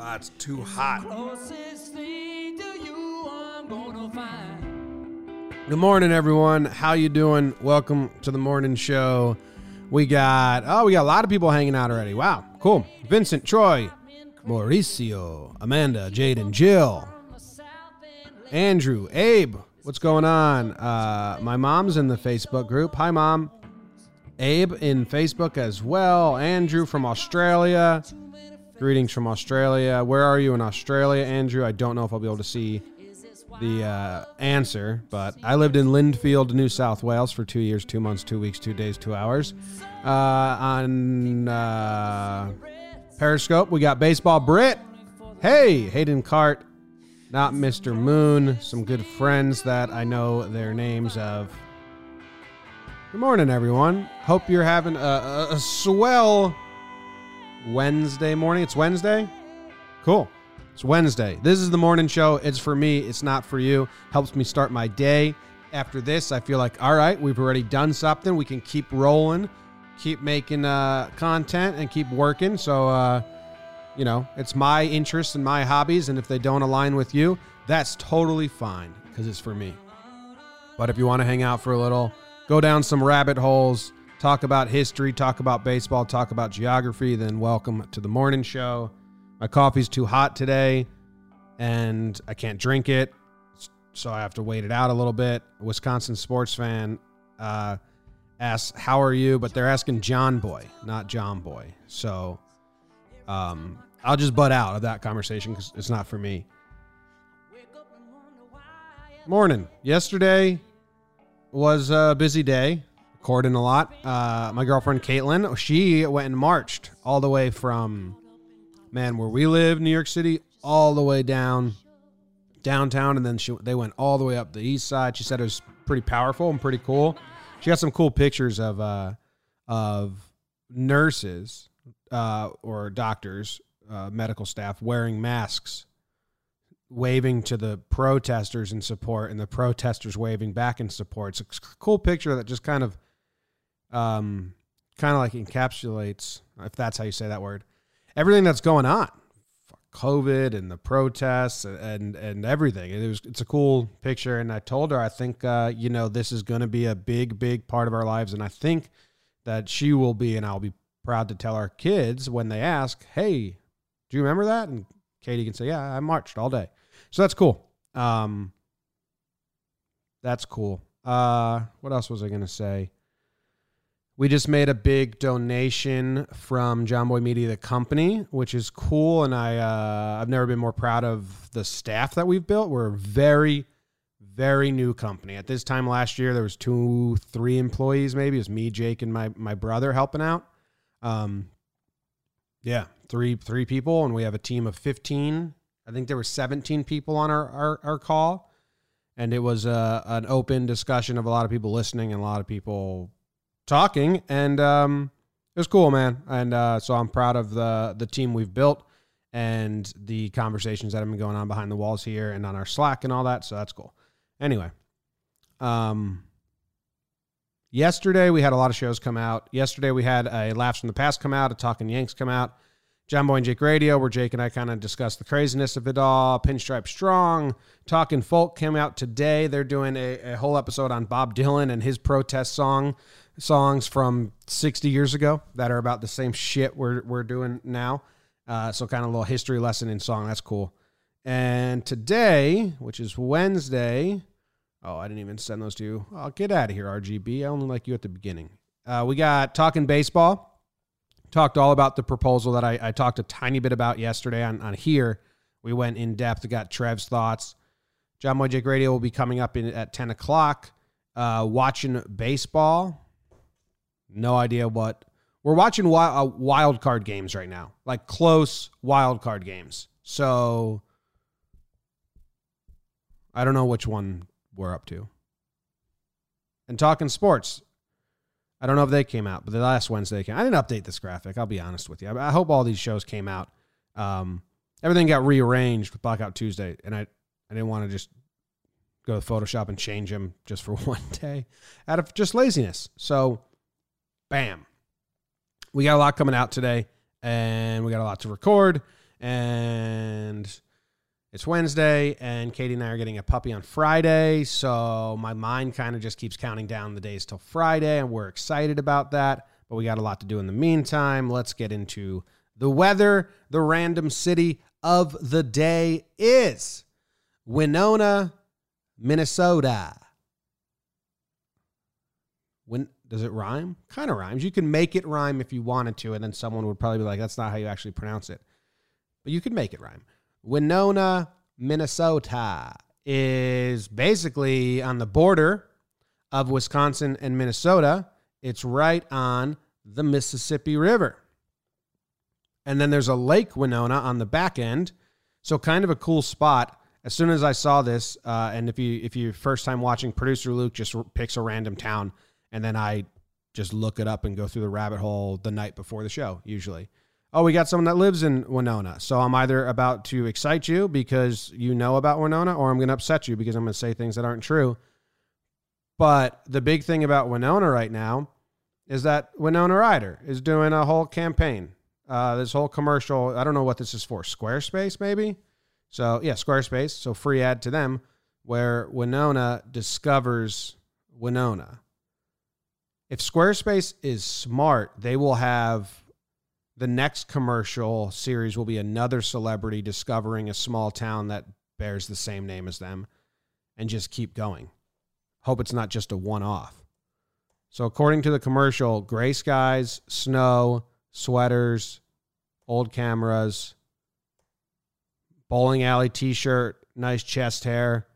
Ah, it's too hot. Closest thing to you I'm gonna find. Good morning, everyone. How you doing? Welcome to the morning show. We got oh, we got a lot of people hanging out already. Wow, cool. Vincent, Troy, Mauricio, Amanda, Jade, and Jill, Andrew, Abe. What's going on? Uh, my mom's in the Facebook group. Hi, mom. Abe in Facebook as well. Andrew from Australia. Greetings from Australia. Where are you in Australia, Andrew? I don't know if I'll be able to see the uh, answer, but I lived in Lindfield, New South Wales for two years, two months, two weeks, two days, two hours. Uh, on uh, Periscope, we got Baseball Brit. Hey, Hayden Cart, not Mr. Moon. Some good friends that I know their names of. Good morning, everyone. Hope you're having a, a, a swell Wednesday morning. It's Wednesday? Cool. It's Wednesday. This is the morning show. It's for me, it's not for you. Helps me start my day. After this, I feel like, all right, we've already done something. We can keep rolling, keep making uh, content, and keep working. So, uh, you know, it's my interests and my hobbies. And if they don't align with you, that's totally fine because it's for me. But if you want to hang out for a little, go down some rabbit holes, talk about history, talk about baseball, talk about geography, then welcome to the morning show. My coffee's too hot today and I can't drink it, so I have to wait it out a little bit. Wisconsin sports fan uh, asks, How are you? But they're asking John Boy, not John Boy. So um, I'll just butt out of that conversation because it's not for me. Morning. Yesterday was a busy day, recording a lot. Uh, my girlfriend Caitlin, she went and marched all the way from, man, where we live, New York City, all the way down downtown, and then she they went all the way up the east side. She said it was pretty powerful and pretty cool. She got some cool pictures of uh, of nurses uh, or doctors, uh, medical staff wearing masks waving to the protesters in support and the protesters waving back in support. It's a cool picture that just kind of um kind of like encapsulates if that's how you say that word everything that's going on. Covid and the protests and and everything. It was it's a cool picture. And i told her i think uh you know this is going to be a big big part of our lives. And i think that she will be and i'll be proud to tell our kids when they ask hey do you remember that? And katie can say yeah i marched all day so that's cool. Um, that's cool. Uh, what else was I going to say? We just made a big donation from Jomboy Media, the company, which is cool. And I, uh, I've never been more proud of the staff that we've built. We're a very, very new company. At this time last year, there was two, three employees. Maybe it was me, Jake, and my my brother helping out. Um, yeah, three three people, and we have a team of fifteen I think there were 17 people on our, our, our call, and it was uh, an open discussion of a lot of people listening and a lot of people talking, and um, it was cool, man. And uh, so I'm proud of the the team we've built and the conversations that have been going on behind the walls here and on our Slack and all that. So that's cool. Anyway, um, yesterday we had a lot of shows come out. Yesterday we had a Laughs from the Past come out, a Talking Yanks come out. Jomboy and Jake Radio, where Jake and I kind of discuss the craziness of it all. Pinstripe Strong, Talking Folk came out today. They're doing a, a, whole episode on Bob Dylan and his protest song songs from 60 years ago that are about the same shit we're, we're doing now. Uh, so kind of a little history lesson in song. That's cool. And today, which is Wednesday, oh, I didn't even send those to you. Oh, get out of here, RGB. I only like you at the beginning. Uh, we got Talking Baseball talked all about the proposal that I, I talked a tiny bit about yesterday on, on here. We went in depth, got Trev's thoughts. Jomboy Jake Radio will be coming up in, at 10 o'clock. Uh, watching baseball. No idea what we're watching wild, uh, wild card games right now, like close wild card games. So I don't know which one we're up to. And talking sports, I don't know if they came out, but the last Wednesday came. I didn't update this graphic. I'll be honest with you. I, I hope all these shows came out. Um, everything got rearranged with Blackout Tuesday, and I I didn't want to just go to Photoshop and change them just for one day out of just laziness. So, bam, we got a lot coming out today, and we got a lot to record, and it's Wednesday, and Katie and I are getting a puppy on Friday. So my mind kind of just keeps counting down the days till Friday, and we're excited about that. But we got a lot to do in the meantime. Let's get into the weather. The random city of the day is Winona, Minnesota. When does it rhyme? Kind of rhymes. You can make it rhyme if you wanted to, and then someone would probably be like, "That's not how you actually pronounce it," but you can make it rhyme. Winona, Minnesota is basically on the border of Wisconsin and Minnesota. It's right on the Mississippi River. And then there's a Lake Winona on the back end. So kind of a cool spot. As soon as I saw this, uh, and if you if you first time watching, producer Luke just picks a random town, and then I just look it up and go through the rabbit hole the night before the show, usually oh, we got someone that lives in Winona. So I'm either about to excite you because you know about Winona, or I'm going to upset you because I'm going to say things that aren't true. But the big thing about Winona right now is that Winona Ryder is doing a whole campaign. Uh, this whole commercial, I don't know what this is for, Squarespace maybe? So, yeah, Squarespace. So, free ad to them where Winona discovers Winona. If Squarespace is smart, they will have the next commercial series will be another celebrity discovering a small town that bears the same name as them and just keep going. Hope it's not just a one off. So, according to the commercial, gray skies, snow, sweaters, old cameras, bowling alley t shirt, nice chest hair,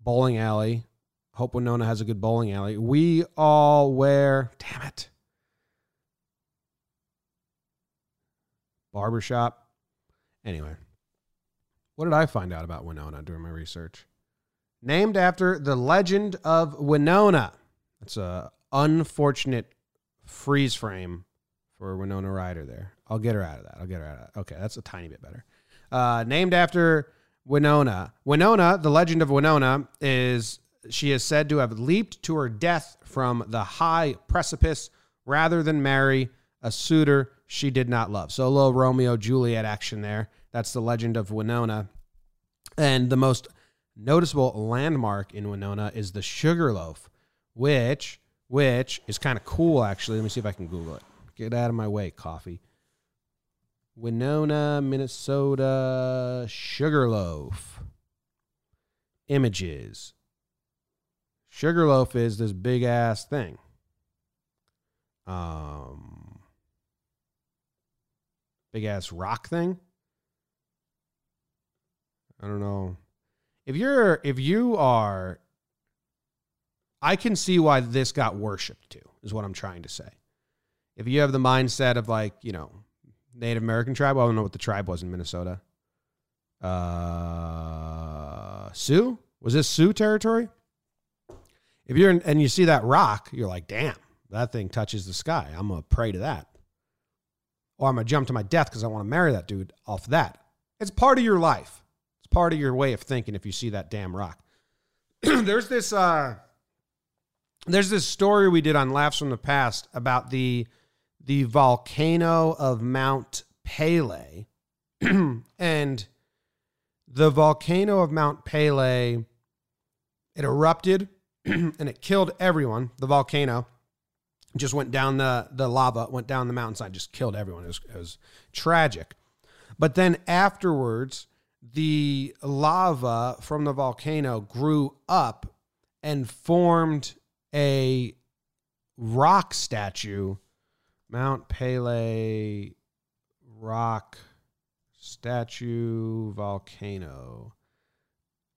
bowling alley. Hope Winona has a good bowling alley. We all wear, damn it. Barbershop. Anyway, what did I find out about Winona during my research? Named after the legend of Winona. That's a unfortunate freeze frame for Winona Ryder there. I'll get her out of that. I'll get her out of that. Okay, that's a tiny bit better. Uh, named after Winona. Winona, the legend of Winona, is she is said to have leaped to her death from the high precipice rather than marry a suitor she did not love. So a little Romeo Juliet action there. That's the legend of Winona. And the most noticeable landmark in Winona is the Sugarloaf, which which is kind of cool actually. Let me see if I can Google it. Get out of my way, coffee. Winona, Minnesota Sugarloaf. Images. Sugarloaf is this big ass thing. Um big ass rock thing. I don't know. If you're if you are I can see why this got worshipped too, is what I'm trying to say. If you have the mindset of like, you know, Native American tribe, I don't know what the tribe was in Minnesota. Uh Sioux? Was this Sioux territory? If you're in, and you see that rock, you're like, damn, that thing touches the sky. I'm gonna pray to that or I'm gonna jump to my death because I want to marry that dude off that. It's part of your life. It's part of your way of thinking if you see that damn rock. there's this uh there's this story we did on Laughs from the Past about the the volcano of Mount Pele. and the volcano of Mount Pele it erupted and it killed everyone, the volcano just went down the the lava, went down the mountainside, just killed everyone. It was, it was tragic. But then afterwards, the lava from the volcano grew up and formed a rock statue, Mount Pele rock statue volcano.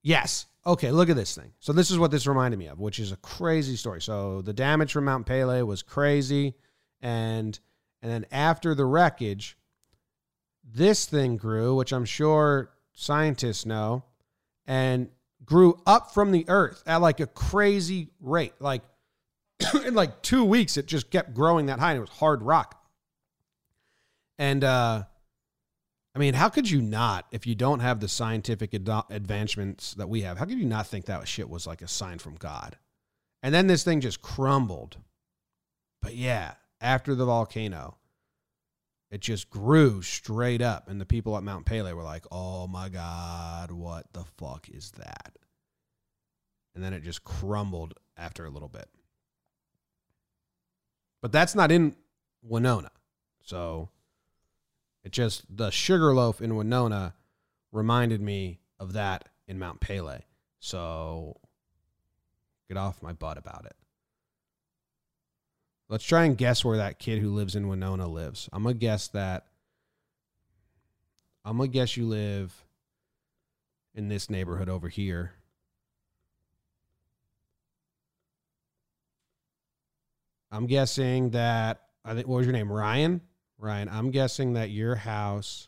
Yes, okay, look at this thing. So this is what this reminded me of, which is a crazy story. So the damage from Mount Pele was crazy, and And then after the wreckage, this thing grew, which I'm sure scientists know, and grew up from the earth at like a crazy rate. Like in like two weeks, it just kept growing that high, and it was hard rock. And uh, I mean, how could you not, if you don't have the scientific ad- advancements that we have, how could you not think that shit was like a sign from God? And then this thing just crumbled. But yeah, after the volcano, it just grew straight up. And the people at Mount Pele were like, oh my God, what the fuck is that? And then it just crumbled after a little bit. But that's not in Winona. So it just, the Sugarloaf in Winona reminded me of that in Mount Pele. So get off my butt about it. Let's try and guess where that kid who lives in Winona lives. I'm gonna guess that. I'm gonna guess you live in this neighborhood over here. I'm guessing that I think what was your name? Ryan? Ryan, I'm guessing that your house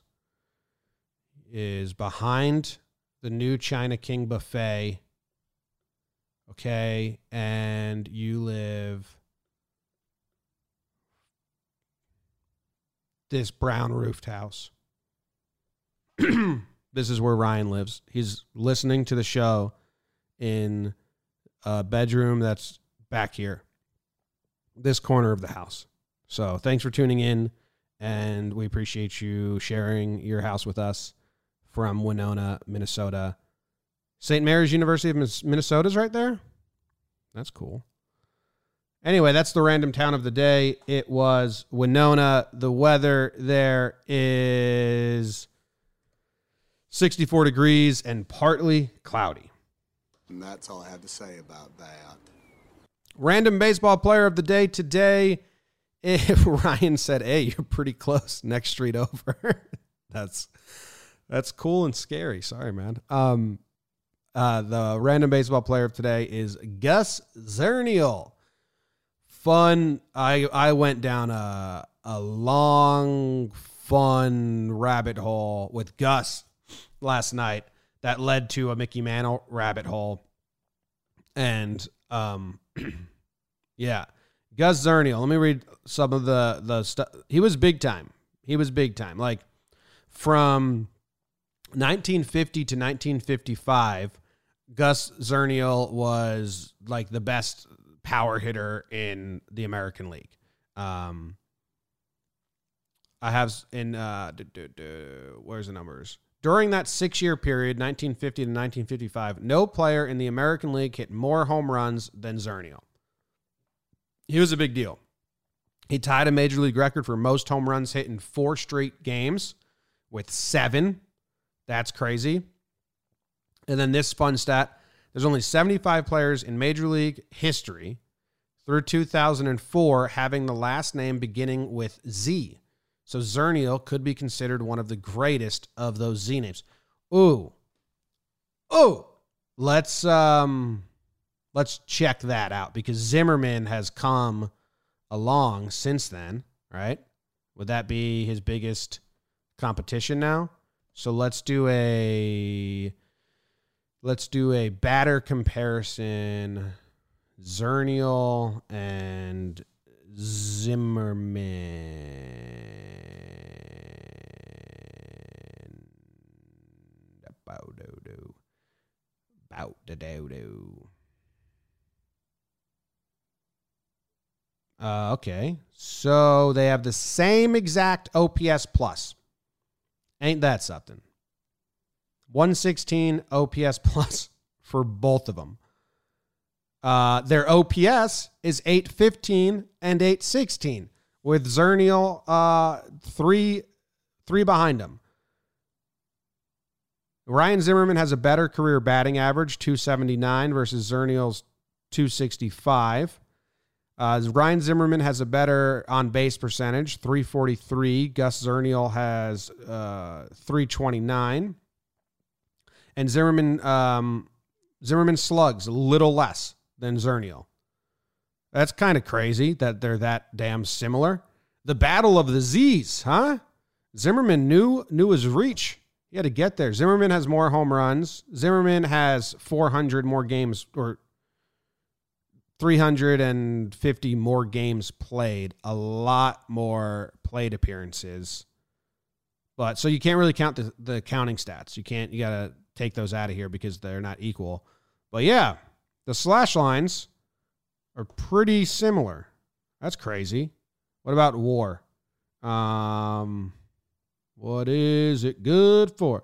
is behind the new China King buffet. Okay, and you live this brown roofed house. this is where Ryan lives. He's listening to the show in a bedroom that's back here, this corner of the house. So thanks for tuning in, and we appreciate you sharing your house with us from Winona, Minnesota. St. Mary's University of Minnesota is right there. That's cool. Anyway, that's the random town of the day. It was Winona. The weather there is 64 degrees and partly cloudy. And that's all I have to say about that. Random baseball player of the day today. If Ryan said, "Hey, you're pretty close, next street over," that's that's cool and scary. Sorry, man. Um, uh, the random baseball player of today is Gus Zernial fun. I I went down a a long fun rabbit hole with Gus last night that led to a Mickey Mantle rabbit hole, and um, yeah, Gus Zernial. Let me read some of the the stuff. He was big time. He was big time. Like from 1950 to 1955. Gus Zernial was like the best power hitter in the American League. Um, I have in uh, where's the numbers? During that six-year period, 1950 to 1955, no player in the American League hit more home runs than Zernial. He was a big deal. He tied a major league record for most home runs hit in four straight games with seven. That's crazy. And then this fun stat there's only 75 players in Major League history through 2004 having the last name beginning with Z. So Zernial could be considered one of the greatest of those Z names. Ooh. Ooh. Let's um let's check that out because Zimmerman has come along since then, right? Would that be his biggest competition now? So let's do a Let's do a batter comparison. Zernial and Zimmerman. Bow do do. Bow do do Uh, okay. So they have the same exact OPS plus. Ain't that something? 116 OPS plus for both of them. Uh, their OPS is 815 and 816 with Zernial uh, three three behind him. Ryan Zimmerman has a better career batting average, 279 versus Zernial's 265. Uh, Ryan Zimmerman has a better on base percentage, 343. Gus Zernial has uh, 329 and Zimmerman um, Zimmerman slugs a little less than Zernial. That's kind of crazy that they're that damn similar. The battle of the Z's, huh? Zimmerman knew knew his reach. He had to get there. Zimmerman has more home runs. Zimmerman has 400 more games or 350 more games played, a lot more played appearances. But so you can't really count the, the counting stats. You can't, you got to take those out of here because they're not equal. But yeah, the slash lines are pretty similar. That's crazy. What about war? Um, what is it good for?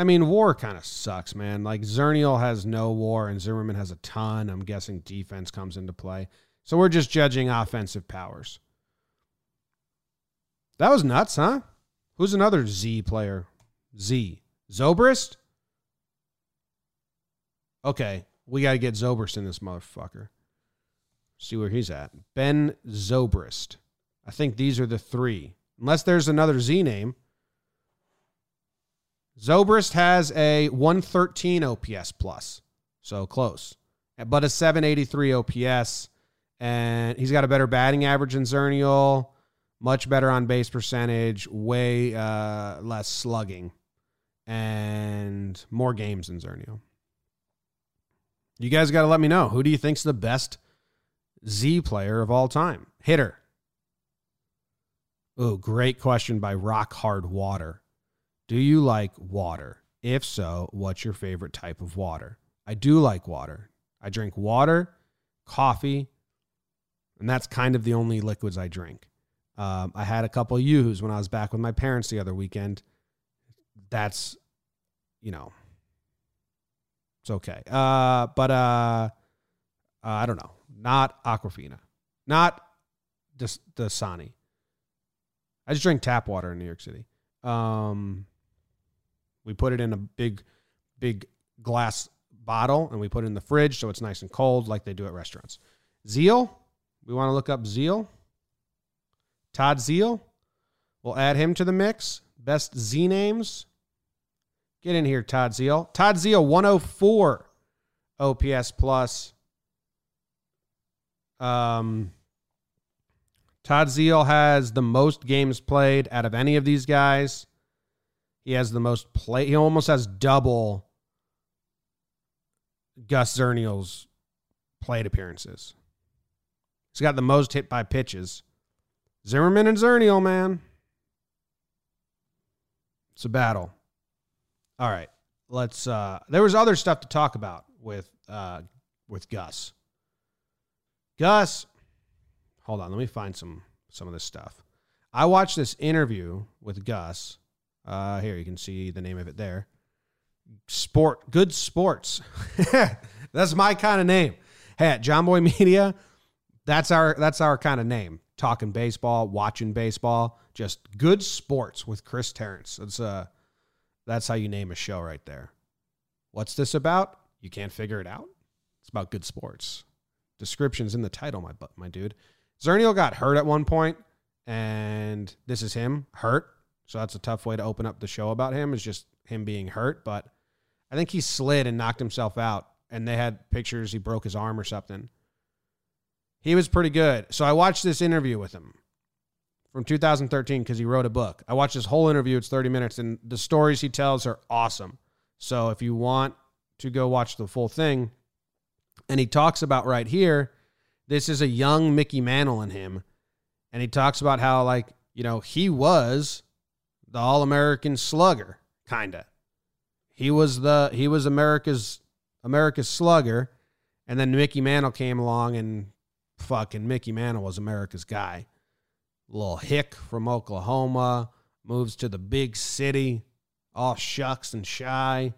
I mean, war kind of sucks, man. Like Zernial has no war and Zimmerman has a ton. I'm guessing defense comes into play. So we're just judging offensive powers. That was nuts, huh? Who's another Z player? Z. Zobrist? Okay, we got to get Zobrist in this motherfucker. See where he's at. Ben Zobrist. I think these are the three. Unless there's another Z name. Zobrist has a 113 OPS plus, so close, but a 783 OPS, and he's got a better batting average than Zernial, much better on base percentage, way uh, less slugging, and more games than Zernial. You guys got to let me know who do you think's the best Z player of all time? Hitter. Oh, great question by Rock Hard Water. Do you like water? If so, what's your favorite type of water? I do like water. I drink water, coffee, and that's kind of the only liquids I drink. Um, I had a couple of Yoo-hoos when I was back with my parents the other weekend. That's, you know, it's okay. Uh, but uh, uh, I don't know. Not Aquafina. Not Dasani. I just drink tap water in New York City. Um, we put it in a big, big glass bottle and we put it in the fridge so it's nice and cold like they do at restaurants. Zeile, we want to look up Zeile. Todd Zeile, we'll add him to the mix. Best Z names. Get in here, Todd Zeile. Todd Zeile, 104 OPS plus. Um, Todd Zeile has the most games played out of any of these guys. He has the most play. He almost has double Gus Zernial's plate appearances. He's got the most hit by pitches. Zimmerman and Zernial, man. It's a battle. All right. Let's uh there was other stuff to talk about with uh with Gus. Gus, hold on, let me find some some of this stuff. I watched this interview with Gus uh, here you can see the name of it there. Sport, good sports. that's my kind of name. Hey, Jomboy Media, that's our that's our kind of name. Talking baseball, watching baseball, just good sports with Chris Terrence. That's uh that's how you name a show right there. What's this about? You can't figure it out. It's about good sports. Description's in the title, my my dude. Zernial got hurt at one point, and this is him hurt so that's a tough way to open up the show about him is just him being hurt. But I think he slid and knocked himself out. And they had pictures he broke his arm or something. He was pretty good. So I watched this interview with him from 2013 because he wrote a book. I watched this whole interview. It's 30 minutes, and the stories he tells are awesome. So if you want to go watch the full thing, and he talks about right here, this is a young Mickey Mantle in him. And he talks about how, like, you know, he was the All American slugger, kinda. He was the he was America's America's slugger, and then Mickey Mantle came along and fucking Mickey Mantle was America's guy. Little hick from Oklahoma moves to the big city, all shucks and shy.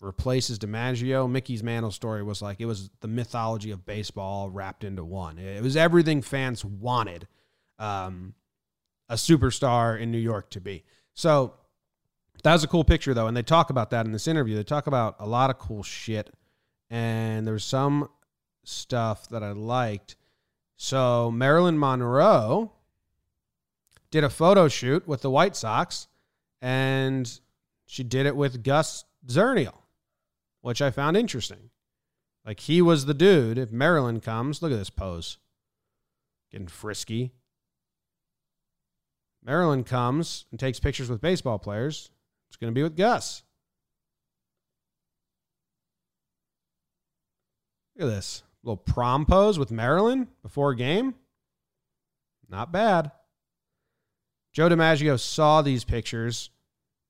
Replaces DiMaggio. Mickey's Mantle story was like it was the mythology of baseball wrapped into one. It was everything fans wanted. Um, a superstar in New York to be. So that was a cool picture though, and they talk about that in this interview. They talk about a lot of cool shit, and there's some stuff that I liked. So Marilyn Monroe did a photo shoot with the White Sox, and she did it with Gus Zernial, which I found interesting. Like he was the dude. If Marilyn comes, look at this pose, getting frisky. Marilyn comes and takes pictures with baseball players. It's going to be with Gus. Look at this little prom pose with Marilyn before a game. Not bad. Joe DiMaggio saw these pictures,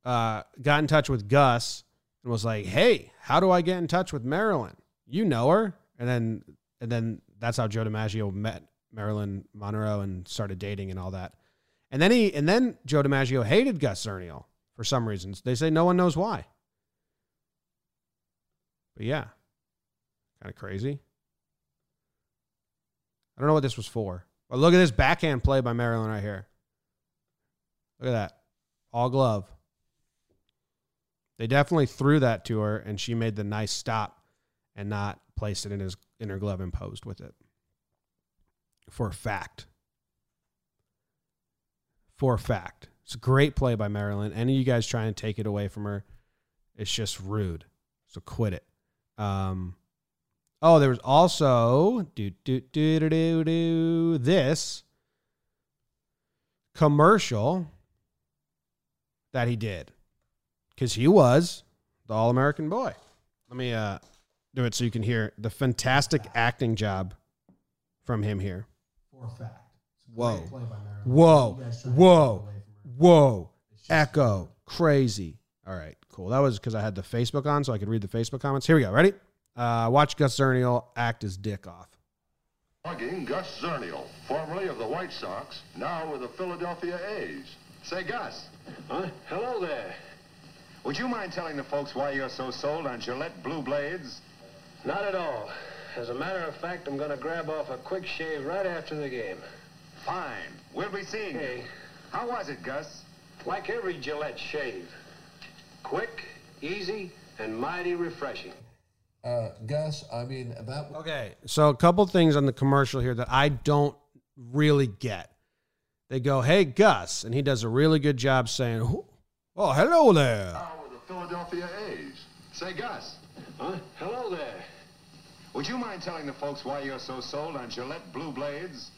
uh, got in touch with Gus, and was like, "Hey, how do I get in touch with Marilyn? You know her." And then, and then that's how Joe DiMaggio met Marilyn Monroe and started dating and all that. And then he, and then Joe DiMaggio hated Gus Zernial for some reasons. They say no one knows why. But yeah, kind of crazy. I don't know what this was for. But look at this backhand play by Marilyn right here. Look at that. All glove. They definitely threw that to her, and she made the nice stop and not placed it in his in her glove and posed with it. For a fact. For a fact. It's a great play by Marilyn. Any of you guys trying to take it away from her, it's just rude. So quit it. Um, oh, there was also do do do do do do this commercial that he did because he was the All American boy. Let me uh, do it so you can hear the fantastic acting job from him here. For a fact. Whoa. Play by Whoa, You guys trying to whoa, take it away from her. whoa, echo, crazy. All right, cool. That was because I had the Facebook on, so I could read the Facebook comments. Here we go. Ready? Uh, watch Gus Zernial act his dick off. Hugging Gus Zernial, formerly of the White Sox, now with the Philadelphia A's. Say, Gus. Huh? Hello there. Would you mind telling the folks why you're so sold on Gillette Blue Blades? Not at all. As a matter of fact, I'm going to grab off a quick shave right after the game. Fine. We'll be seeing you. Hey, How was it, Gus? like every Gillette shave. Quick, easy, and mighty refreshing. Uh, Gus, I mean, that Okay, so a couple things on the commercial here that I don't really get. They go, "Hey Gus," and he does a really good job saying, "Oh, hello there." Now with the Philadelphia A's. Say, Gus. Huh? Hello there. Would you mind telling the folks why you're so sold on Gillette Blue Blades?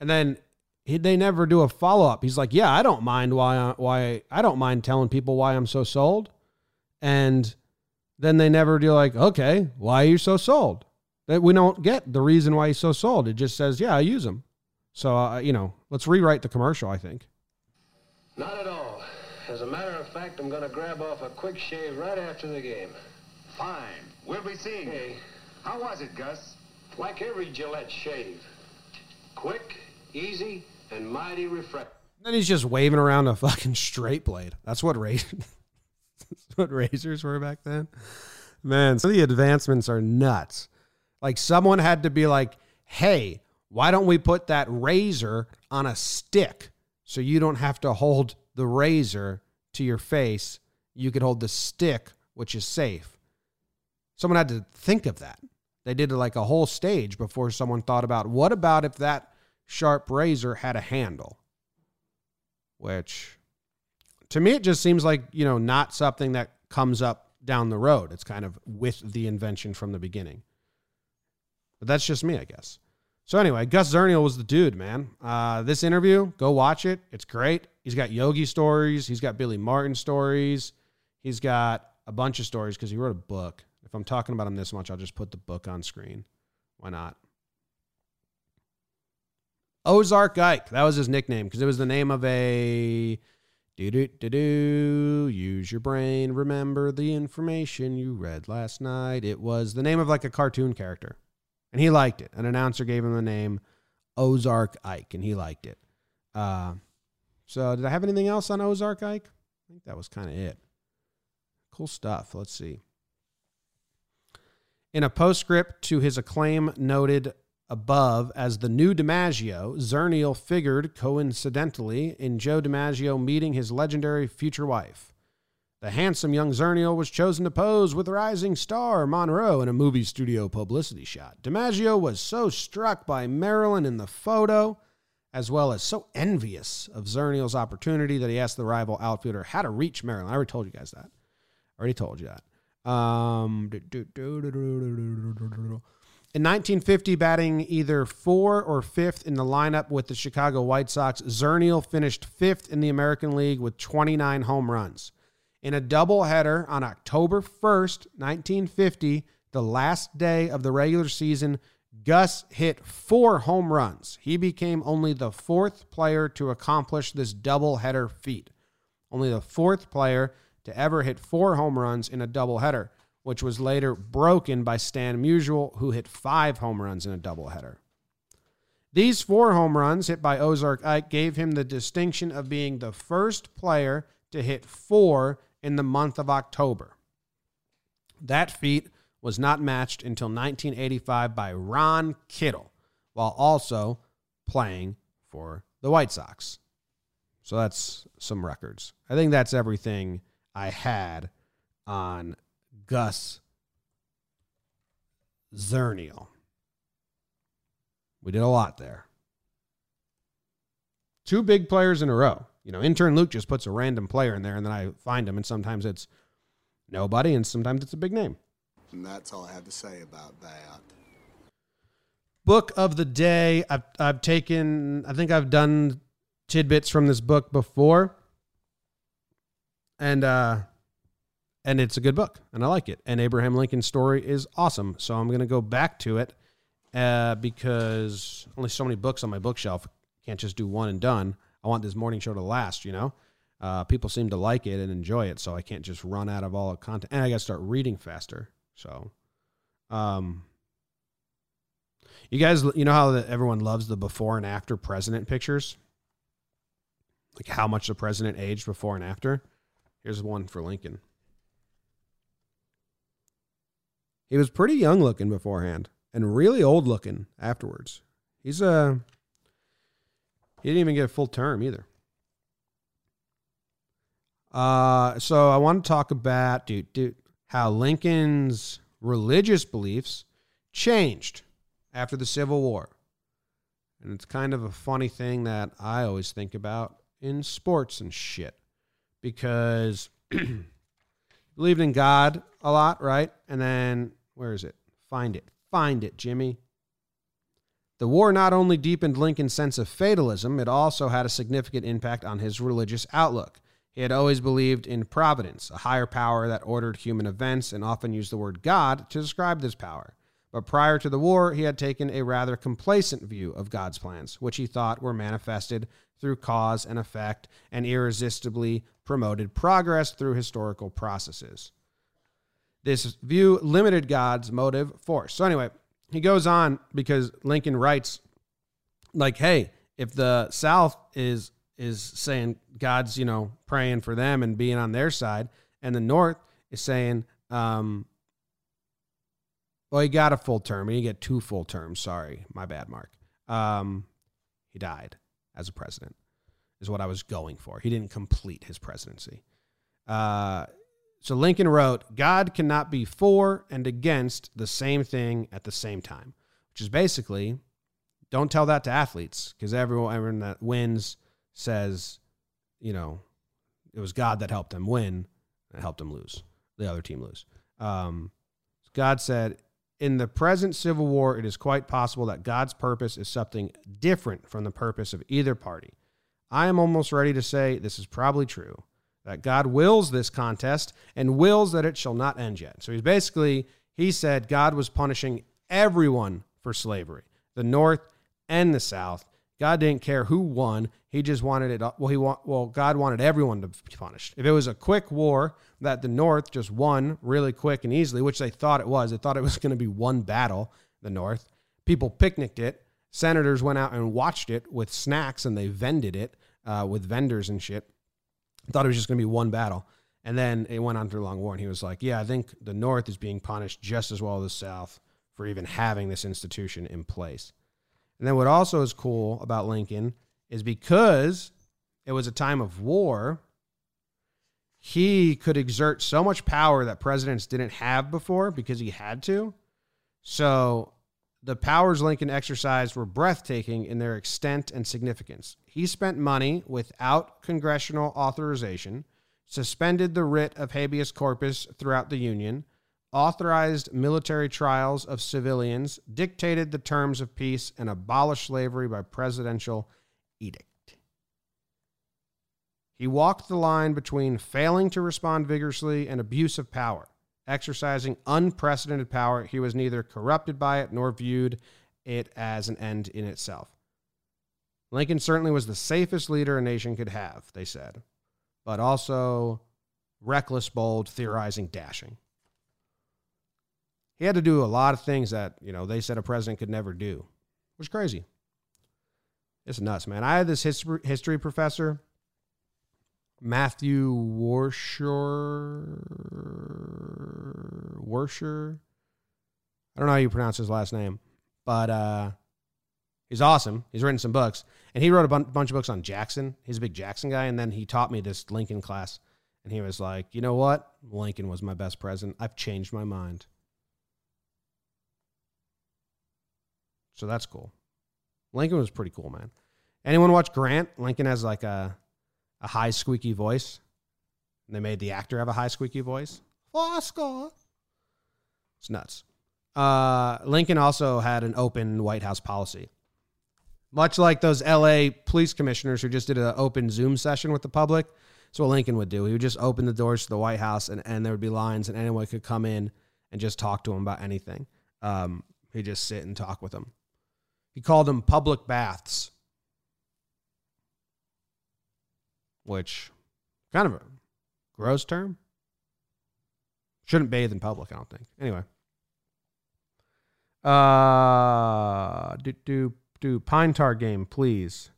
And then he, they never do a follow up. He's like, "Yeah, I don't mind why I, why I don't mind telling people why I'm so sold," and then they never do like, "Okay, why are you so sold?" That we don't get the reason why he's so sold. It just says, "Yeah, I use them." So uh, you know, let's rewrite the commercial. I think. Not at all. As a matter of fact, I'm going to grab off a quick shave right after the game. Fine. We'll be seeing you. Hey, How was it, Gus? like every Gillette shave. Quick, easy, and mighty refreshing. Then he's just waving around a fucking straight blade. That's what ra- That's what razors were back then. Man, some of the advancements are nuts. Like someone had to be like, "Hey, why don't we put that razor on a stick so you don't have to hold the razor to your face? You could hold the stick, which is safe." Someone had to think of that. They did like a whole stage before someone thought about what about if that sharp razor had a handle? which to me it just seems like you know not something that comes up down the road. It's kind of with the invention from the beginning. But that's just me i guess. So anyway gus zernial was the dude man. Uh, this interview go watch it. It's great. He's got yogi stories. He's got billy martin stories. He's got a bunch of stories because he wrote a book. If i'm talking about him this much i'll just put the book on screen. Why not Ozark Ike. That was his nickname because it was the name of a do do do do. Use your brain. Remember the information you read last night. It was the name of like a cartoon character, and he liked it. An announcer gave him the name Ozark Ike, and he liked it. Uh, so, did I have anything else on Ozark Ike? I think that was kind of it. Cool stuff. Let's see. In a postscript to his acclaim noted above as the new DiMaggio, Zernial figured coincidentally in Joe DiMaggio meeting his legendary future wife. The handsome young Zernial was chosen to pose with rising star Monroe in a movie studio publicity shot. DiMaggio was so struck by Marilyn in the photo, as well as so envious of Zernial's opportunity that he asked the rival outfielder how to reach Marilyn. I already told you guys that. I already told you that. Um, In 1950, batting either four or fifth in the lineup with the Chicago White Sox, Zernial finished fifth in the American League with 29 home runs. In a doubleheader on October 1st, 1950, the last day of the regular season, Gus hit four home runs. He became only the fourth player to accomplish this doubleheader feat. Only the fourth player to ever hit four home runs in a doubleheader, which was later broken by Stan Musial, who hit five home runs in a doubleheader. These four home runs hit by Ozark Ike gave him the distinction of being the first player to hit four in the month of October. That feat was not matched until 1985 by Ron Kittle, while also playing for the White Sox. So that's some records. I think that's everything I had on Gus Zernial. We did a lot there. Two big players in a row. You know, intern Luke just puts a random player in there and then I find him, and sometimes it's nobody, and sometimes it's a big name. And that's all I have to say about that. Book of the day. I've I've taken. I think I've done tidbits from this book before, and uh, and it's a good book, and I like it. And Abraham Lincoln's story is awesome. So I'm gonna go back to it, uh, because only so many books on my bookshelf. Can't just do one and done. I want this morning show to last. You know. Uh, people seem to like it and enjoy it, so I can't just run out of all the content. And I got to start reading faster. So, um, you guys, you know how the, everyone loves the before and after president pictures? Like how much the president aged before and after? Here's one for Lincoln. He was pretty young looking beforehand and really old looking afterwards. He's a. Uh, he didn't even get a full term either. Uh, so I want to talk about, dude, dude, how Lincoln's religious beliefs changed after the Civil War. And it's kind of a funny thing that I always think about in sports and shit because believed in God a lot, right? And then where is it? Find it. Find it, Jimmy. The war not only deepened Lincoln's sense of fatalism, it also had a significant impact on his religious outlook. He had always believed in providence, a higher power that ordered human events, and often used the word God to describe this power. But prior to the war, he had taken a rather complacent view of God's plans, which he thought were manifested through cause and effect and irresistibly promoted progress through historical processes. This view limited God's motive force. So, anyway, he goes on because Lincoln writes, like, hey, if the South is is saying God's, you know, praying for them and being on their side. And the North is saying, um, well, he got a full term. He get two full terms. Sorry. My bad, Mark. Um, he died as a president, is what I was going for. He didn't complete his presidency. Uh, so Lincoln wrote, God cannot be for and against the same thing at the same time, which is basically don't tell that to athletes because everyone, everyone that wins says, you know, it was God that helped them win and helped them lose, the other team lose. Um, God said, in the present civil war, it is quite possible that God's purpose is something different from the purpose of either party. I am almost ready to say this is probably true that God wills this contest and wills that it shall not end yet. So he's basically, he said God was punishing everyone for slavery, the North and the South, God didn't care who won. He just wanted it. Well, he want, well, God wanted everyone to be punished. If it was a quick war that the North just won really quick and easily, which they thought it was, they thought it was going to be one battle. The North people picnicked it. Senators went out and watched it with snacks, and they vended it uh, with vendors and shit. Thought it was just going to be one battle, and then it went on through a long war. And he was like, "Yeah, I think the North is being punished just as well as the South for even having this institution in place." And then what also is cool about Lincoln is because it was a time of war, he could exert so much power that presidents didn't have before because he had to. So the powers Lincoln exercised were breathtaking in their extent and significance. He spent money without congressional authorization, suspended the writ of habeas corpus throughout the Union, authorized military trials of civilians, dictated the terms of peace, and abolished slavery by presidential edict. He walked the line between failing to respond vigorously and abuse of power. Exercising unprecedented power, he was neither corrupted by it nor viewed it as an end in itself. Lincoln certainly was the safest leader a nation could have, they said, but also reckless, bold, theorizing, dashing. He had to do a lot of things that, you know, they said a president could never do. which was crazy. It's nuts, man. I had this history, history professor, Matthew Warshauer. Warshauer. I don't know how you pronounce his last name, but uh, he's awesome. He's written some books, and he wrote a bun- bunch of books on Jackson. He's a big Jackson guy, and then he taught me this Lincoln class, and he was like, "You know what? Lincoln was my best president. I've changed my mind." So that's cool. Lincoln was pretty cool, man. Anyone watch Grant? Lincoln has like a a high squeaky voice. And they made the actor have a high squeaky voice. Oscar. It's nuts. Uh, Lincoln also had an open White House policy. Much like those LA police commissioners who just did an open Zoom session with the public. That's what Lincoln would do. He would just open the doors to the White House and, and there would be lines and anyone could come in and just talk to him about anything. Um, he'd just sit and talk with them. He called them public baths, which kind of a gross term. Shouldn't bathe in public, I don't think. Anyway. Uh do do do pine tar game, please.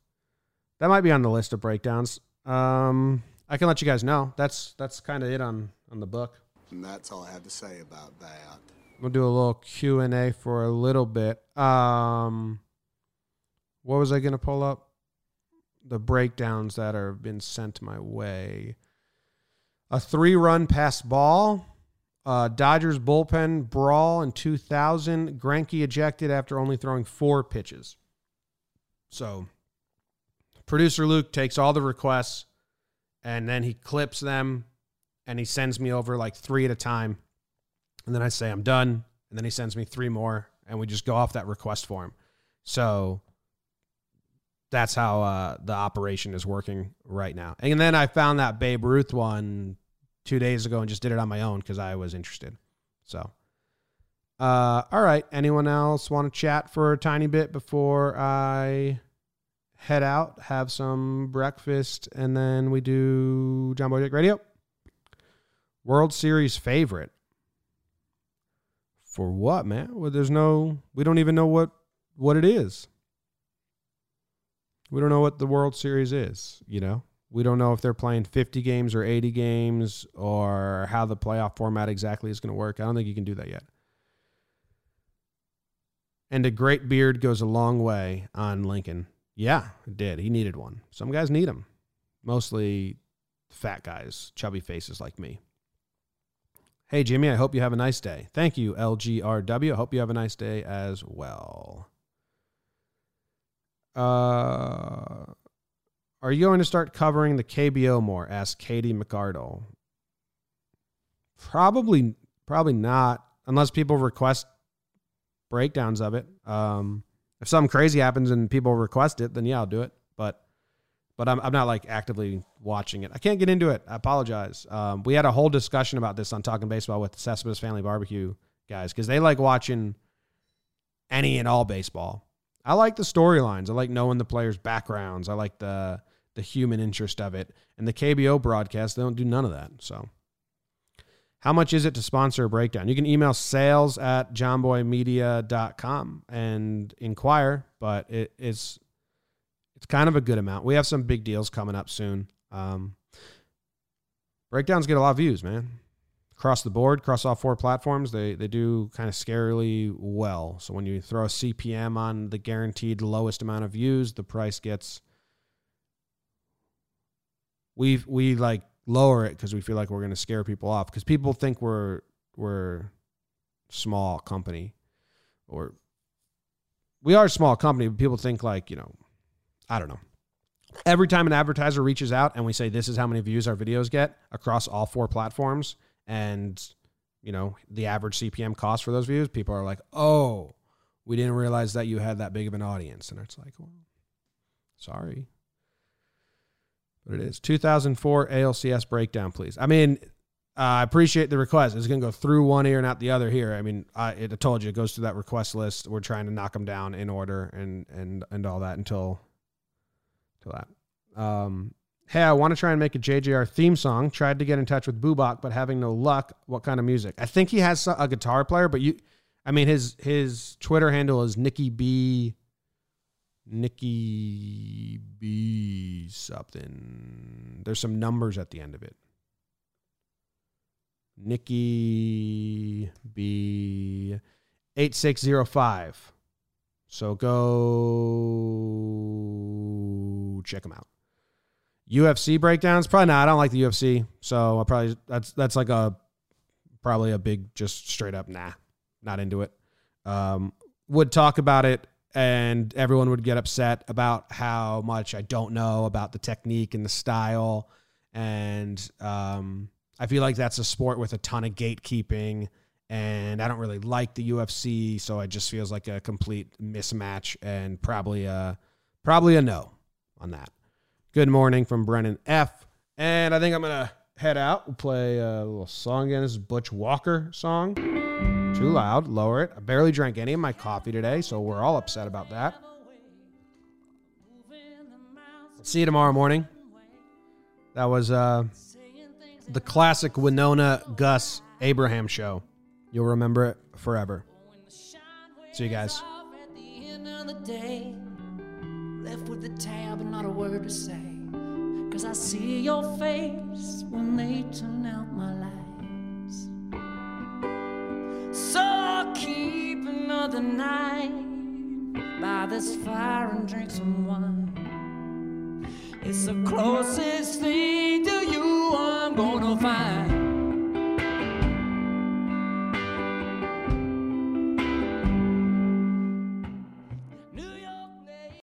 That might be on the list of breakdowns. Um I can let you guys know. That's that's kind of it on on the book. And that's all I have to say about that. We'll do a little Q and A for a little bit. Um, what was I going to pull up? The breakdowns that are been sent my way. A three-run pass ball. Uh, Dodgers bullpen brawl in 2000. Greinke ejected after only throwing four pitches. So, producer Luke takes all the requests, and then he clips them, and he sends me over like three at a time and then I say I'm done, and then he sends me three more, and we just go off that request form. So that's how uh, the operation is working right now. And then I found that Babe Ruth one two days ago and just did it on my own because I was interested. So, uh, all right. Anyone else want to chat for a tiny bit before I head out, have some breakfast, and then we do Jomboy Dick Radio? World Series favorite. For what, man? Well, there's no. We don't even know what what it is. We don't know what the World Series is. You know, we don't know if they're playing 50 games or 80 games or how the playoff format exactly is going to work. I don't think you can do that yet. And a great beard goes a long way on Lincoln. Yeah, it did. He needed one. Some guys need them. Mostly fat guys, chubby faces like me. Hey, Jimmy, I hope you have a nice day. Thank you, LGRW. I hope you have a nice day as well. Uh, are you going to start covering the KBO more? Asked Katie McArdle. Probably, probably not, unless people request breakdowns of it. Um, if something crazy happens and people request it, then yeah, I'll do it. But but I'm, I'm not like actively watching it. I can't get into it. I apologize. Um, we had a whole discussion about this on Talking Baseball with the Cespedes Family Barbecue guys because they like watching any and all baseball. I like the storylines. I like knowing the players' backgrounds. I like the the human interest of it. And the KBO broadcast, they don't do none of that. So, how much is it to sponsor a breakdown? You can email sales at jomboymedia.com and inquire, but it, it's it's kind of a good amount. We have some big deals coming up soon. Um, breakdowns get a lot of views, man. Across the board, across all four platforms, they they do kind of scarily well. So when you throw a CPM on the guaranteed lowest amount of views, the price gets we we like lower it because we feel like we're going to scare people off because people think we're we're small company or we are a small company, but people think like you know I don't know. Every time an advertiser reaches out and we say this is how many views our videos get across all four platforms, and you know, the average CPM cost for those views, people are like, "Oh, we didn't realize that you had that big of an audience." And it's like, well, sorry. But it is 2004 ALCS breakdown, please. I mean, I appreciate the request. It's going to go through one ear and out the other here. I mean, I, it, I told you it goes through that request list. We're trying to knock them down in order and and and all that until until that. Um, hey, I want to try and make a JJR theme song. Tried to get in touch with Bubak, but having no luck. What kind of music? I think he has a guitar player, but you, I mean, his his Twitter handle is Nikki B. Nikki B. Something. There's some numbers at the end of it. Nikki B. Eight six zero five. So go check him out. UFC breakdowns? Probably not. I don't like the UFC, so I probably that's that's like a probably a big just straight up nah, not into it. Um, would talk about it, and everyone would get upset about how much I don't know about the technique and the style, and um, I feel like that's a sport with a ton of gatekeeping, and I don't really like the UFC, so it just feels like a complete mismatch, and probably a probably a no on that. Good morning from Brennan F. And I think I'm gonna head out. We'll play a little song again. This is Butch Walker song. Too loud. Lower it. I barely drank any of my coffee today, so we're all upset about that. See you tomorrow morning. That was uh, the classic Winona Gus Abraham show. You'll remember it forever. See you guys. Left with the tab and not a word to say. Cause I see your face when they turn out my lights. So I'll keep another night by this fire and drink some wine. It's the closest thing to you I'm gonna find.